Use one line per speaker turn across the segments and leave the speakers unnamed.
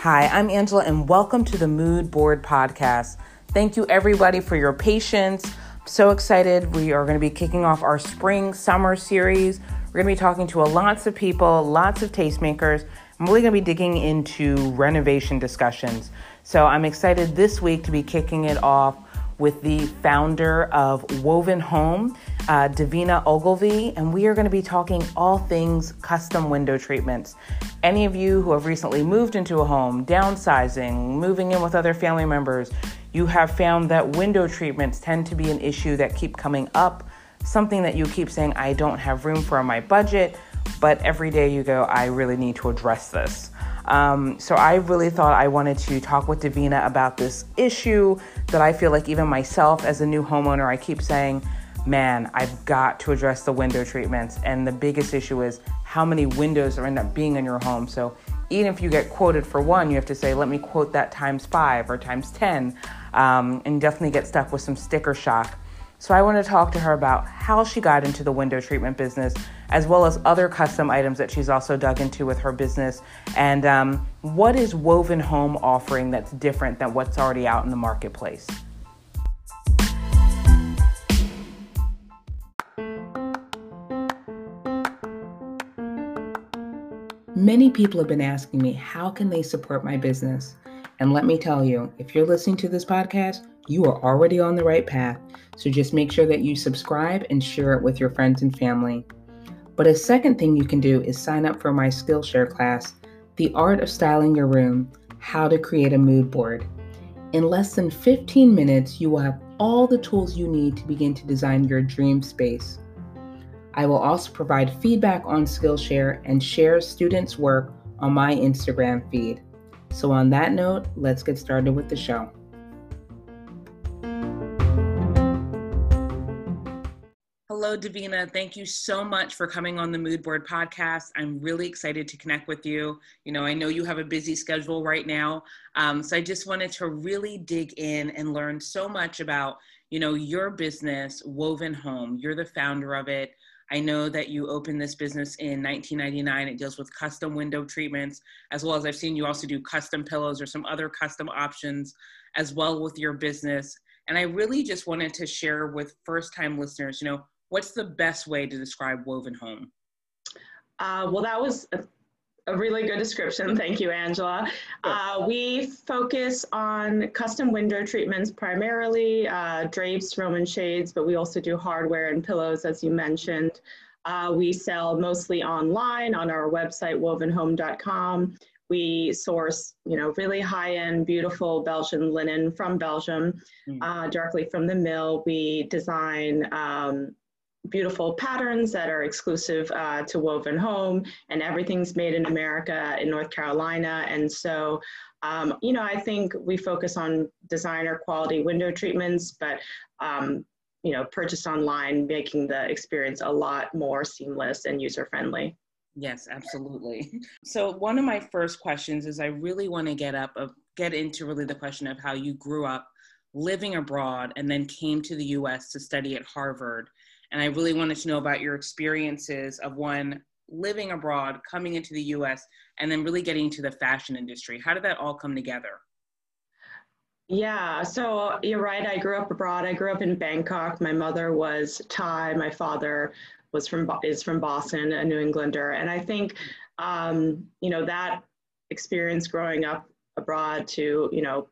Hi, I'm Angela, and welcome to the Mood Board Podcast. Thank you, everybody, for your patience. I'm so excited. We are going to be kicking off our spring summer series. We're going to be talking to lots of people, lots of tastemakers. I'm really going to be digging into renovation discussions. So I'm excited this week to be kicking it off with the founder of Wovn Home, uh, Davina Ogilvie, and we are going to be talking all things custom window treatments. Any of you who have recently moved into a home, downsizing, moving in with other family members, you have found that window treatments tend to be an issue that keep coming up, something that you keep saying, I don't have room for on my budget, but every day you go, I really need to address this. Um, so I really thought I wanted to talk with Davina about this issue that I feel like even myself as a new homeowner, I keep saying, man, I've got to address the window treatments. And the biggest issue is how many windows are end up being in your home. So even if you get quoted for one, you have to say, let me quote that times five or times 10, um, and definitely get stuck with some sticker shock. So I want to talk to her about how she got into the window treatment business, as well as other custom items that she's also dug into with her business, and um, what is Wovn Home offering that's different than what's already out in the marketplace. Many people have been asking me how can they support my business? And let me tell you, if you're listening to this podcast, you are already on the right path. So just make sure that you subscribe and share it with your friends and family. But a second thing you can do is sign up for my Skillshare class, The Art of Styling Your Room How to Create a Mood Board. In less than 15 minutes, you will have all the tools you need to begin to design your dream space. I will also provide feedback on Skillshare and share students' work on my Instagram feed. So, on that note, let's get started with the show. Hello, Davina. Thank you so much for coming on the Mood Board podcast. I'm really excited to connect with you. You know, I know you have a busy schedule right now. Um, so I just wanted to really dig in and learn so much about, you know, your business, Wovn Home. You're the founder of it. I know that you opened this business in 1999. It deals with custom window treatments, as well as I've seen you also do custom pillows or some other custom options as well with your business. And I really just wanted to share with first time listeners, you know, what's the best way to describe Wovn Home?
Uh, well, that was a, really good description. Thank you, Angela. Uh, we focus on custom window treatments primarily, uh, drapes, Roman shades, but we also do hardware and pillows, as you mentioned. Uh, we sell mostly online on our website, wovnhome.com. We source, you know, really high-end, beautiful Belgian linen from Belgium, mm. directly from the mill. We design um, beautiful patterns that are exclusive uh, to Wovn Home, and everything's made in America in North Carolina. And so, um, you know, I think we focus on designer quality window treatments, but um, you know, purchased online, making the experience a lot more seamless and user friendly.
Yes, absolutely. So one of my first questions is I really want to get up, uh, get into really the question of how you grew up living abroad and then came to the U.S. to study at Harvard and I really wanted to know about your experiences of one living abroad, coming into the US, and then really getting into the fashion industry. How did that all come together?
Yeah, so you're right. I grew up abroad. I grew up in Bangkok. My mother was Thai. My father was from is from Boston, a New Englander. And I think, um, you know, that experience growing up abroad to, you know,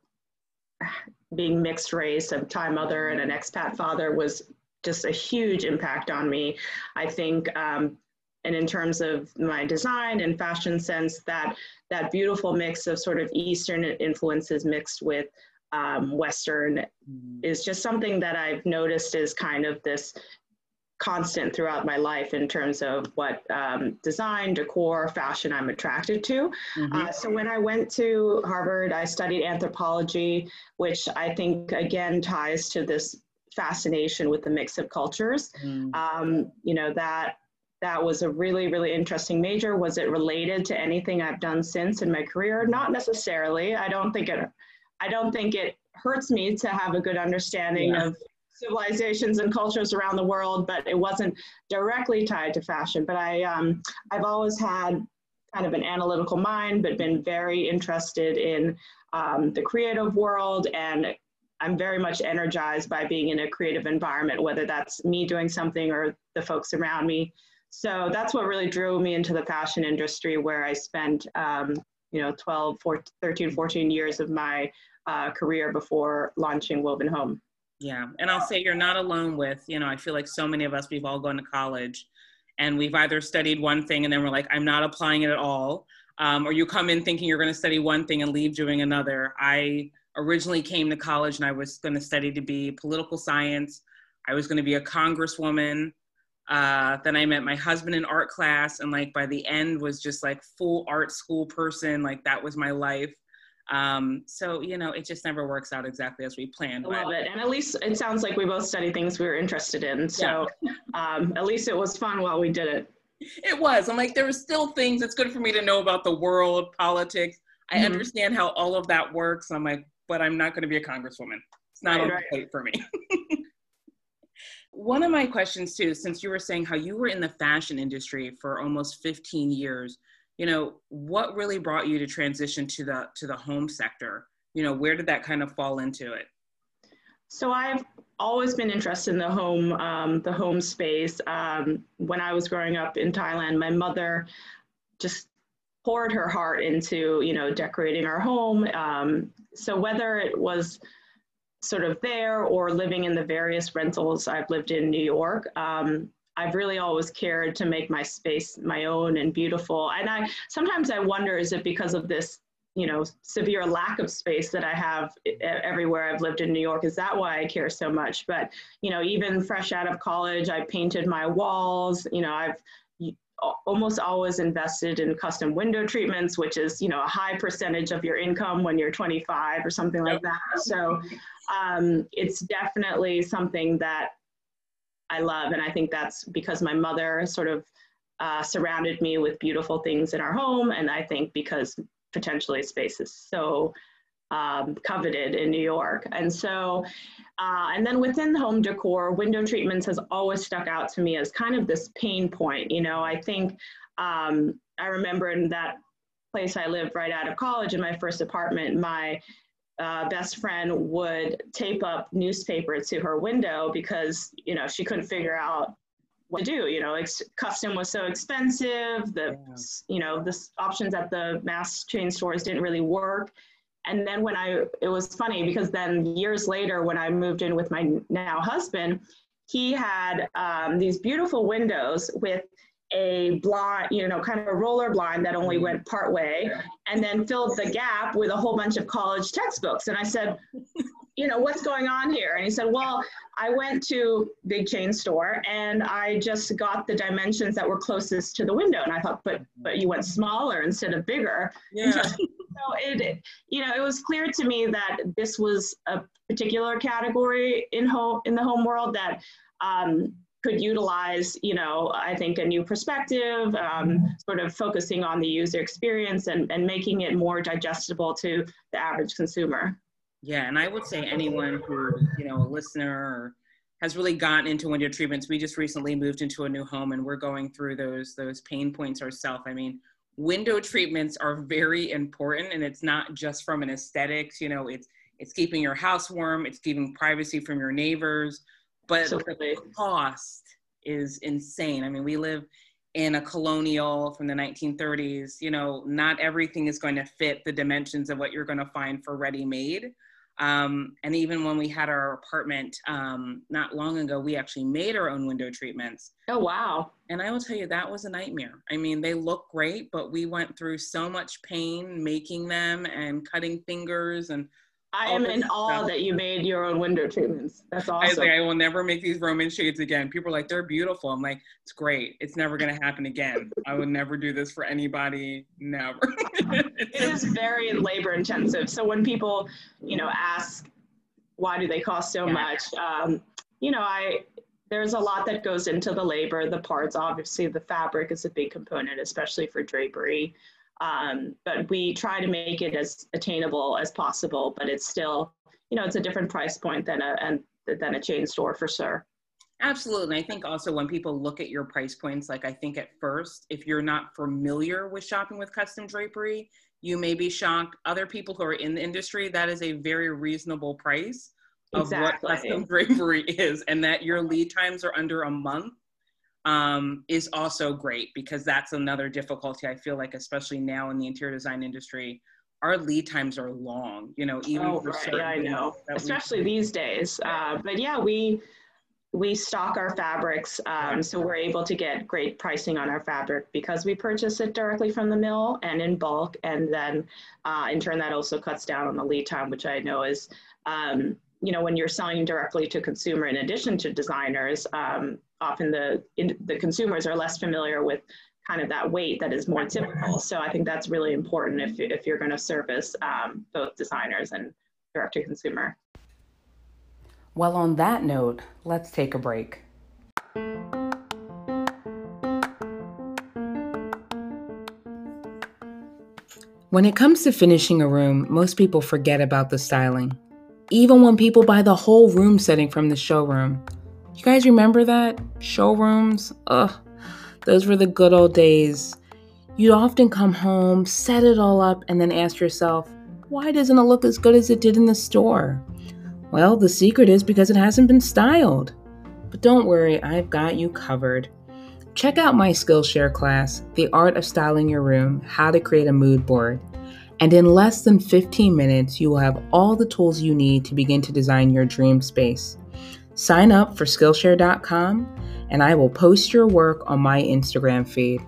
being mixed race, a Thai mother and an expat father was just a huge impact on me. I think, um, and in terms of my design and fashion sense, that that beautiful mix of sort of Eastern influences mixed with um, Western mm. is just something that I've noticed is kind of this constant throughout my life in terms of what um, design, decor, fashion I'm attracted to. Mm-hmm. Uh, so when I went to Harvard, I studied anthropology, which I think again ties to this fascination with the mix of cultures. Mm. Um, you know, that that was a really, really interesting major. Was it related to anything I've done since in my career? Not necessarily. I don't think it I don't think it hurts me to have a good understanding yeah. of civilizations and cultures around the world, but it wasn't directly tied to fashion. But I um, I've always had kind of an analytical mind, but been very interested in um, the creative world. And I'm very much energized by being in a creative environment, whether that's me doing something or the folks around me. So that's what really drew me into the fashion industry, where I spent, um, you know, 12, 14, 13, 14 years of my uh, career before launching Wovn Home.
Yeah, and I'll say you're not alone with, you know, I feel like so many of us, we've all gone to college and we've either studied one thing and then we're like, I'm not applying it at all. Um, or you come in thinking you're going to study one thing and leave doing another. I originally came to college and I was going to study to be political science. I was going to be a congresswoman. Uh, then I met my husband in art class, and like by the end was just like full art school person. Like that was my life. Um, so you know, it just never works out exactly as we planned.
I love it, and at least it sounds like we both study things we were interested in. So yeah. um, at least it was fun while we did it.
It was. I'm like, there are still things. It's good for me to know about the world, politics. I mm-hmm. understand how all of that works. I'm like, but I'm not going to be a congresswoman. It's not right, on the plate for me. One of my questions too, since you were saying how you were in the fashion industry for almost 15 years, you know what really brought you to transition to the to the home sector you know where did that kind of fall into it
so i've always been interested in the home um, the home space um, when i was growing up in thailand my mother just poured her heart into you know decorating our home um, so whether it was sort of there or living in the various rentals i've lived in new york um, I've really always cared to make my space my own and beautiful. And I sometimes I wonder is it because of this, you know, severe lack of space that I have everywhere I've lived in New York? Is that why I care so much? But you know, even fresh out of college, I painted my walls. You know, I've almost always invested in custom window treatments, which is you know a high percentage of your income when you're 25 or something like that. So um, it's definitely something that I love. And I think that's because my mother sort of uh, surrounded me with beautiful things in our home. And I think because potentially space is so um, coveted in New York. And so, uh, and then within home decor, window treatments has always stuck out to me as kind of this pain point. You know, I think um, I remember in that place I lived right out of college in my first apartment, my uh, best friend would tape up newspaper to her window because you know she couldn't figure out what to do. You know, ex- custom was so expensive. The yeah. you know the options at the mass chain stores didn't really work. And then when I, it was funny because then years later when I moved in with my now husband, he had um, these beautiful windows with a blind, you know, kind of a roller blind that only went part way, and then filled the gap with a whole bunch of college textbooks. And I said, you know, what's going on here? And he said, well, I went to big chain store and I just got the dimensions that were closest to the window. And I thought, but but you went smaller instead of bigger. Yeah. so it, you know, it was clear to me that this was a particular category in home in the home world that um, could utilize, you know, I think a new perspective, um, sort of focusing on the user experience and, and making it more digestible to the average consumer.
Yeah, and I would say anyone who, you know, a listener has really gotten into window treatments. We just recently moved into a new home and we're going through those those pain points ourselves. I mean, window treatments are very important and it's not just from an aesthetics, you know, it's it's keeping your house warm, it's keeping privacy from your neighbors but the cost is insane. I mean, we live in a colonial from the 1930s. You know, not everything is going to fit the dimensions of what you're going to find for ready made. Um, and even when we had our apartment um, not long ago, we actually made our own window treatments.
Oh, wow.
And I will tell you, that was a nightmare. I mean, they look great, but we went through so much pain making them and cutting fingers and
I am in awe that you made your own window treatments. That's awesome. I was
like, I will never make these Roman shades again. People are like, they're beautiful. I'm like, it's great. It's never going to happen again. I would never do this for anybody. Never.
it is very labor intensive. So when people, you know, ask, why do they cost so yeah. much? Um, you know, I, there's a lot that goes into the labor, the parts. Obviously, the fabric is a big component, especially for drapery. Um, but we try to make it as attainable as possible, but it's still, you know, it's a different price point than a, and, than a chain store for sure.
Absolutely. And I think also when people look at your price points, like I think at first, if you're not familiar with shopping with custom drapery, you may be shocked. Other people who are in the industry, that is a very reasonable price of exactly. what custom drapery is, and that your lead times are under a month um, is also great because that's another difficulty I feel like, especially now in the interior design industry. Our lead times are long, you know, even
oh, for right. yeah, I know, especially these days. Uh, but yeah, we we stock our fabrics, um, so we're able to get great pricing on our fabric because we purchase it directly from the mill and in bulk, and then uh, in turn that also cuts down on the lead time, which I know is, um, you know, when you're selling directly to consumer in addition to designers, um, often the in, the consumers are less familiar with kind of that weight that is more typical. So I think that's really important if if you're going to service um, both designers and direct to consumer.
Well, on that note, let's take a break. When it comes to finishing a room, most people forget about the styling. Even when people buy the whole room setting from the showroom. You guys remember that? Showrooms? Ugh, those were the good old days. You'd often come home, set it all up, and then ask yourself, why doesn't it look as good as it did in the store? Well, the secret is because it hasn't been styled. But don't worry, I've got you covered. Check out my Skillshare class, The Art of Styling Your Room How to Create a Mood Board. And in less than 15 minutes, you will have all the tools you need to begin to design your dream space. Sign up for Skillshare.com, and I will post your work on my Instagram feed.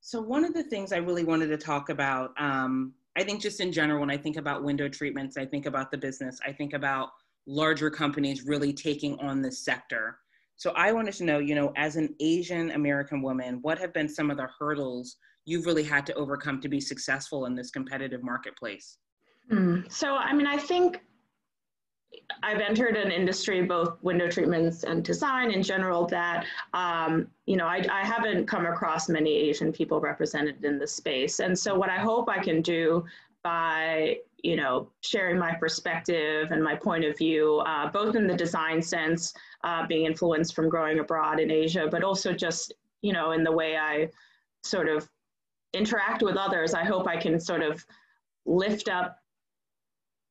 So, one of the things I really wanted to talk about um, I think just in general, when I think about window treatments, I think about the business, I think about larger companies really taking on this sector. So I wanted to know, you know, as an Asian American woman, what have been some of the hurdles you've really had to overcome to be successful in this competitive marketplace?
Mm. So, I mean, I think I've entered an industry, both window treatments and design in general, that, um, you know, I, I, haven't come across many Asian people represented in the space. And so what I hope I can do by, you know, sharing my perspective and my point of view, uh, both in the design sense, uh, being influenced from growing abroad in Asia, but also just, you know, in the way I sort of interact with others, I hope I can sort of lift up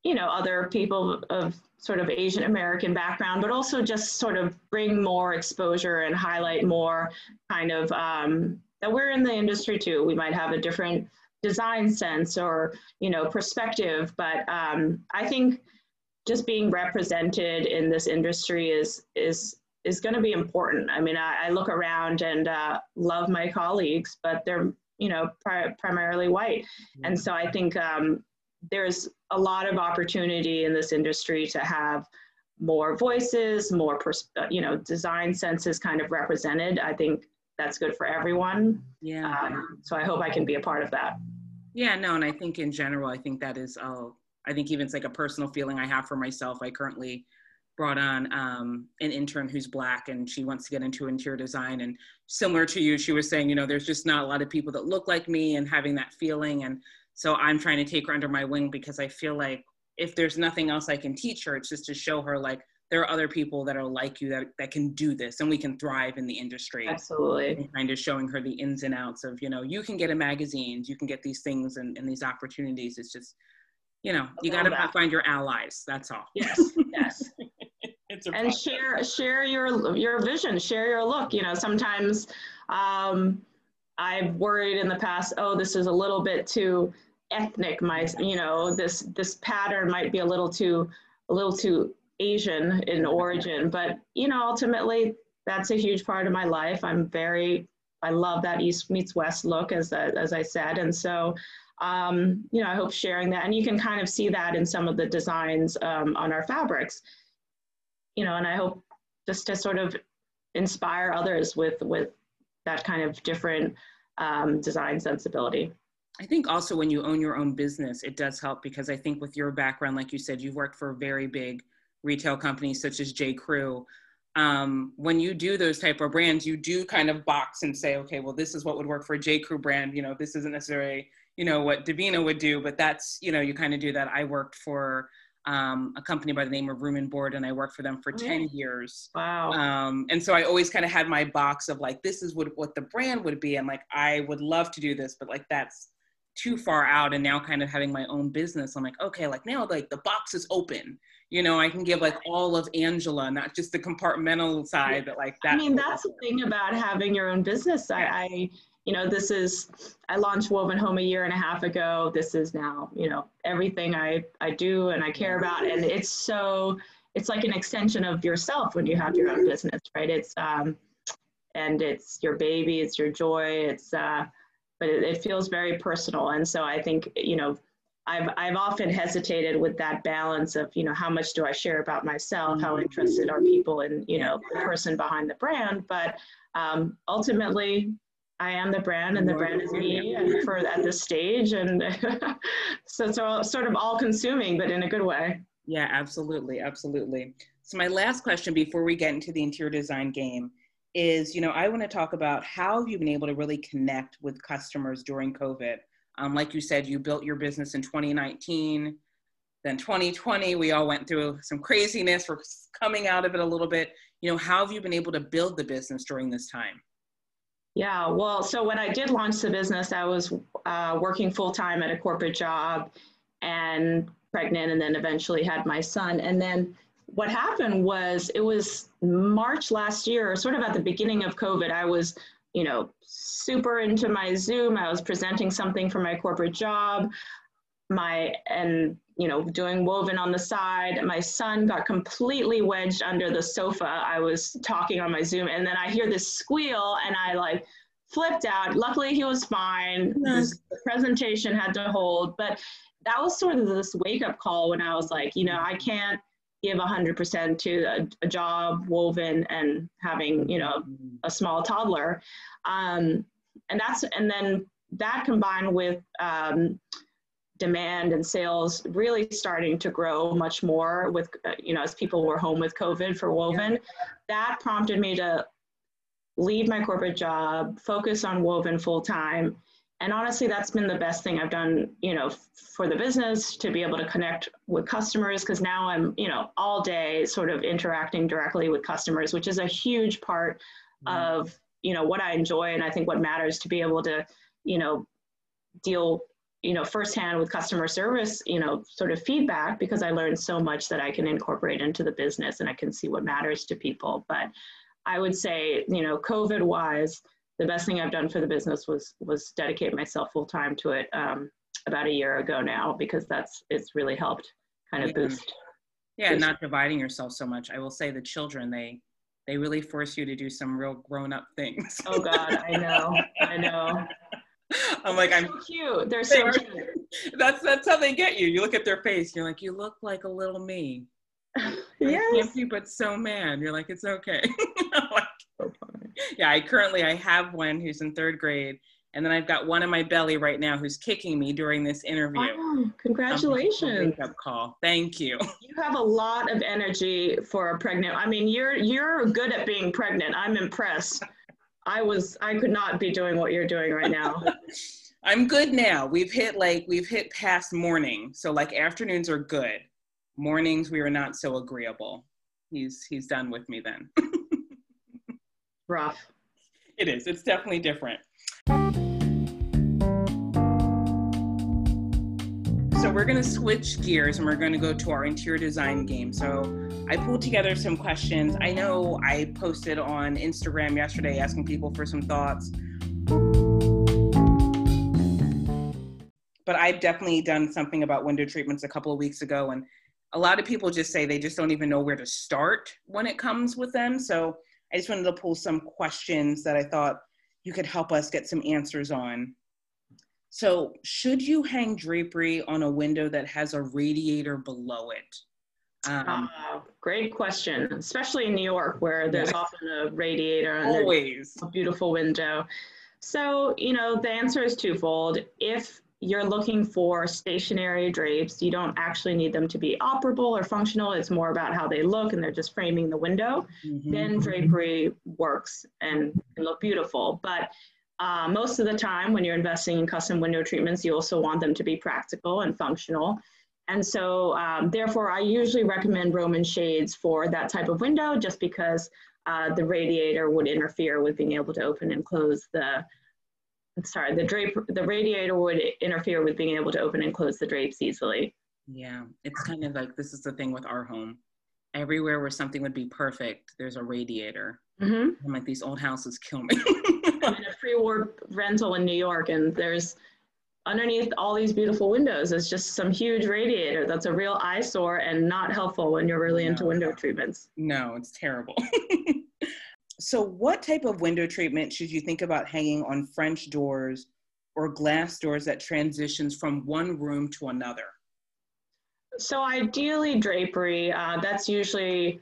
you know other people of sort of Asian American background, but also just sort of bring more exposure and highlight more kind of um, that we're in the industry too. We might have a different design sense or you know perspective, but um, I think just being represented in this industry is is is going to be important. I mean, I, I look around and uh, love my colleagues, but they're you know pri- primarily white, and so I think um, there's a lot of opportunity in this industry to have more voices, more, pers- you know, design senses kind of represented. I think that's good for everyone.
Yeah.
Um, so I hope I can be a part of that.
Yeah, no, and I think in general, I think that is, uh, I think even it's like a personal feeling I have for myself. I currently brought on um, an intern who's black and she wants to get into interior design. And similar to you, she was saying, you know, there's just not a lot of people that look like me and having that feeling. And so I'm trying to take her under my wing because I feel like if there's nothing else I can teach her, it's just to show her like there are other people that are like you that, that can do this and we can thrive in the industry.
Absolutely.
And kind of showing her the ins and outs of, you know, you can get a magazines, you can get these things and, and these opportunities. It's just, you know, you got to find your allies. That's all.
Yes. Yes. and share, share your, your vision, share your look. You know, sometimes um, I've worried in the past, oh, this is a little bit too ethnic my you know this this pattern might be a little too a little too asian in origin but you know ultimately that's a huge part of my life. I'm very i love that east meets west look as as i said. And so um, you know i hope sharing that and you can kind of see that in some of the designs um, on our fabrics. You know and i hope just to sort of inspire others with with that kind of different um, design sensibility
I think also when you own your own business, it does help because I think with your background, like you said, you've worked for very big retail companies such as J. Crew. Um, when you do those type of brands, you do kind of box and say, okay, well, this is what would work for a J. Crew brand. You know, this isn't necessarily, you know, what Davina would do, but that's, you know, you kind of do that. I worked for um, a company by the name of Room and Board, and I worked for them for
Oh, yeah.
10 years.
Wow.
Um, and so I always kind of had my box of like, this is what, what the brand would be. And like, I would love to do this, but like, that's too far out. And now kind of having my own business, I'm like, okay, like now like the box is open. You know, I can give like all of Angela, not just the compartmental side, but like that.
I mean, that's the thing about having your own business. I, I, you know, this is, I launched Wovn Home a year and a half ago. This is now, you know, everything I, I do and I care about. And it's so, it's like an extension of yourself when you have your own business, right? It's, um, and it's your baby, it's your joy, it's, uh, but it, it feels very personal. And so I think, you know, I've, I've often hesitated with that balance of, you know, how much do I share about myself? How interested are people in, you know, the person behind the brand? But um, ultimately, I am the brand and the brand is me for at this stage. And so it's all sort of all consuming, but in a good way.
Yeah, absolutely, absolutely. So my last question before we get into the interior design game is, you know, I want to talk about how you've been able to really connect with customers during COVID. Um, like you said, you built your business in 2019. Then 2020, we all went through some craziness. We're coming out of it a little bit. You know, how have you been able to build the business during this time?
Yeah, well, so when I did launch the business, I was uh, working full time at a corporate job and pregnant, and then eventually had my son. And then what happened was it was March last year, sort of at the beginning of COVID. I was, you know, super into my Zoom. I was presenting something for my corporate job, my and you know doing Wovn on the side. My son got completely wedged under the sofa. I was talking on my Zoom, and then I hear this squeal, and I like flipped out. Luckily, he was fine.
Nice.
The presentation had to hold, but that was sort of this wake up call when I was like, you know, I can't give 100% to a, a job Wovn and having, you know, a small toddler. Um, and that's, and then that combined with um, demand and sales really starting to grow much more with, uh, you know, as people were home with COVID for Wovn, that prompted me to leave my corporate job, focus on Wovn full time. And honestly, that's been the best thing I've done, you know, for the business to be able to connect with customers because now I'm, you know, all day sort of interacting directly with customers, which is a huge part mm-hmm. of, you know, what I enjoy and I think what matters to be able to, you know, deal, you know, firsthand with customer service, you know, sort of feedback because I learned so much that I can incorporate into the business and I can see what matters to people. But I would say, you know, COVID wise, the best thing I've done for the business was was dedicate myself full time to it um, about a year ago now because that's it's really helped kind of
Yeah.
boost.
Yeah, not dividing yourself so much. I will say the children, they they really force you to do some real grown up things.
Oh God, I know, I know.
I'm like, I'm
So cute. They're
They
so
are-
cute.
that's that's how they get you. You look at their face, you're like, you look like a little me.
Yes.
but so mad. You're like, it's okay. Yeah, I currently I have one who's in third grade, and then I've got one in my belly right now who's kicking me during this interview.
Wow,
Um,
congratulations.
Wake up call. Thank you.
You have a lot of energy for a pregnant. I mean, you're you're good at being pregnant. I'm impressed. I was I could not be doing what you're doing right now.
I'm good now. We've hit like we've hit past morning, so like afternoons are good. Mornings we are not so agreeable. He's he's done with me then.
Rough.
it is. It's definitely different. So we're going to switch gears and we're going to go to our interior design game. So I pulled together some questions. I know I posted on Instagram yesterday asking people for some thoughts. But I've definitely done something about window treatments a couple of weeks ago and a lot of people just say they just don't even know where to start when it comes with them. So I just wanted to pull some questions that I thought you could help us get some answers on. So, should you hang drapery on a window that has a radiator below it? Um,
Uh, great question, especially in New York where there's often a radiator and
always.
a beautiful window. So, you know, the answer is twofold. If you're looking for stationary drapes, you don't actually need them to be operable or functional. It's more about how they look and they're just framing the window.
Mhm.
Then drapery works and can look beautiful. But uh, most of the time, when you're investing in custom window treatments, you also want them to be practical and functional. And so, um, therefore, I usually recommend Roman shades for that type of window just because uh, the radiator would interfere with being able to open and close the, sorry, the drape, the radiator would interfere with being able to open and close the drapes easily.
Yeah, it's kind of like this is the thing with our home. Everywhere where something would be perfect, there's a radiator. Mm-hmm. I'm like, these old houses kill me.
I'm in a pre-war rental in New York, and there's underneath all these beautiful windows is just some huge radiator that's a real eyesore and not helpful when you're really no. into window treatments.
No, it's terrible. so, what type of window treatment should you think about hanging on French doors or glass doors that transitions from one room to another?
So, ideally, drapery. Uh, that's usually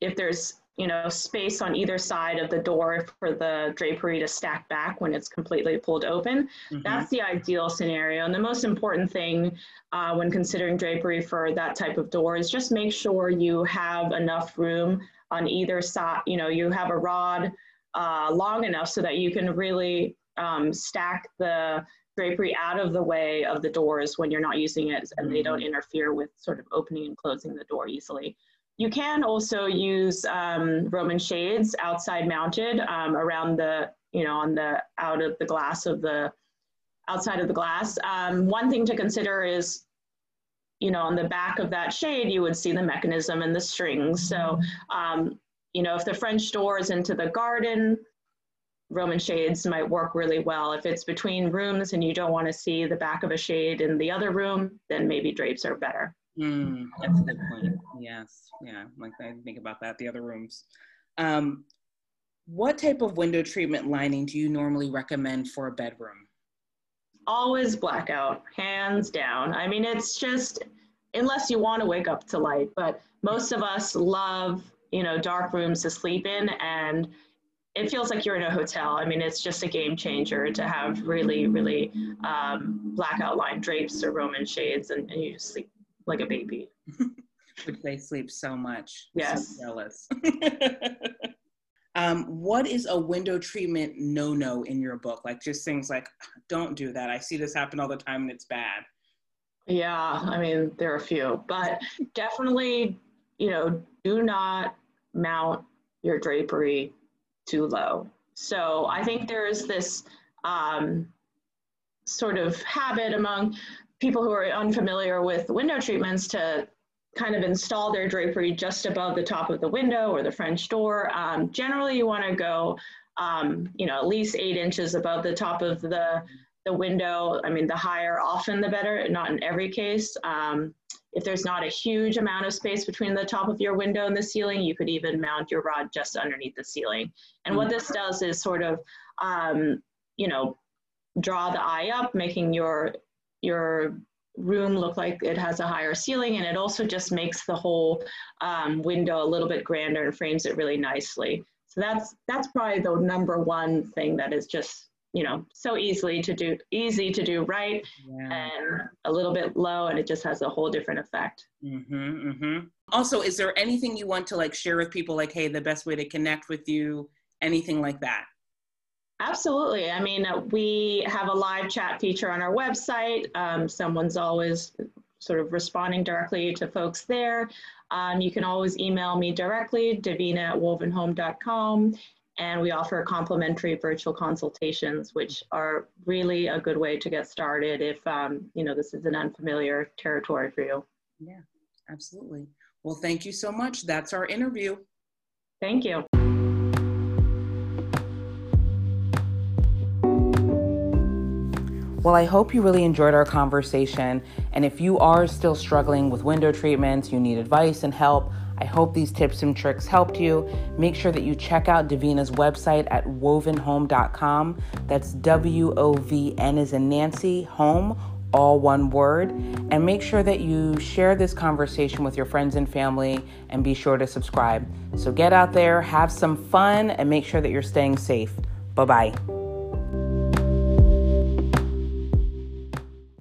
if there's you know, space on either side of the door for the drapery to stack back when it's completely pulled open. Mm-hmm. That's the ideal scenario. And the most important thing uh, when considering drapery for that type of door is just make sure you have enough room on either side. You know, you have a rod uh, long enough so that you can really um, stack the drapery out of the way of the doors when you're not using it and they don't mm-hmm. interfere with sort of opening and closing the door easily. You can also use um, Roman shades outside mounted um, around the, you know, on the out of the glass of the, outside of the glass. Um, one thing to consider is, you know, on the back of that shade, you would see the mechanism and the strings. So, um, you know, if the French door is into the garden, Roman shades might work really well. If it's between rooms and you don't want to see the back of a shade in the other room, then maybe drapes are better.
Mm, that's a good point. Yes, yeah, like I think about that. The other rooms. Um, what type of window treatment lining do you normally recommend for a bedroom?
Always blackout, hands down. I mean, it's just unless you want to wake up to light, but most of us love you know dark rooms to sleep in and it feels like you're in a hotel. I mean, it's just a game changer to have really, really um, blackout line drapes or Roman shades, and, and you just sleep like a baby.
Which they sleep so much.
Yes.
So jealous. um, what is a window treatment no no in your book? Like just things like, don't do that. I see this happen all the time and it's bad.
Yeah, I mean, there are a few, but definitely, you know, do not mount your drapery too low. So I think there's this um, sort of habit among people who are unfamiliar with window treatments to kind of install their drapery just above the top of the window or the French door. Um, generally, you want to go, um, you know, at least eight inches above the top of the, the window. I mean, the higher often the better, not in every case. Um, if there's not a huge amount of space between the top of your window and the ceiling, you could even mount your rod just underneath the ceiling. And what this does is sort of, um, you know, draw the eye up, making your your room look like it has a higher ceiling and it also just makes the whole um, window a little bit grander and frames it really nicely. So that's that's probably the number one thing that is just you know so easily to do easy to do right yeah. and a little bit low and it just has a whole different effect
mm-hmm, mm-hmm. also is there anything you want to like share with people like hey the best way to connect with you anything like that
Absolutely. I mean, uh, we have a live chat feature on our website. Um, someone's always sort of responding directly to folks there. Um, you can always email me directly, davina at wovnhome.com. And we offer complimentary virtual consultations, which are really a good way to get started if, um, you know, this is an unfamiliar territory for you.
Yeah, absolutely. Well, thank you so much. That's our interview.
Thank you.
Well, I hope you really enjoyed our conversation. And if you are still struggling with window treatments, you need advice and help, I hope these tips and tricks helped you. Make sure that you check out Davina's website at wovnhome.com. That's W O V N as in Nancy, home, all one word. And make sure that you share this conversation with your friends and family and be sure to subscribe. So get out there, have some fun, and make sure that you're staying safe. Bye bye.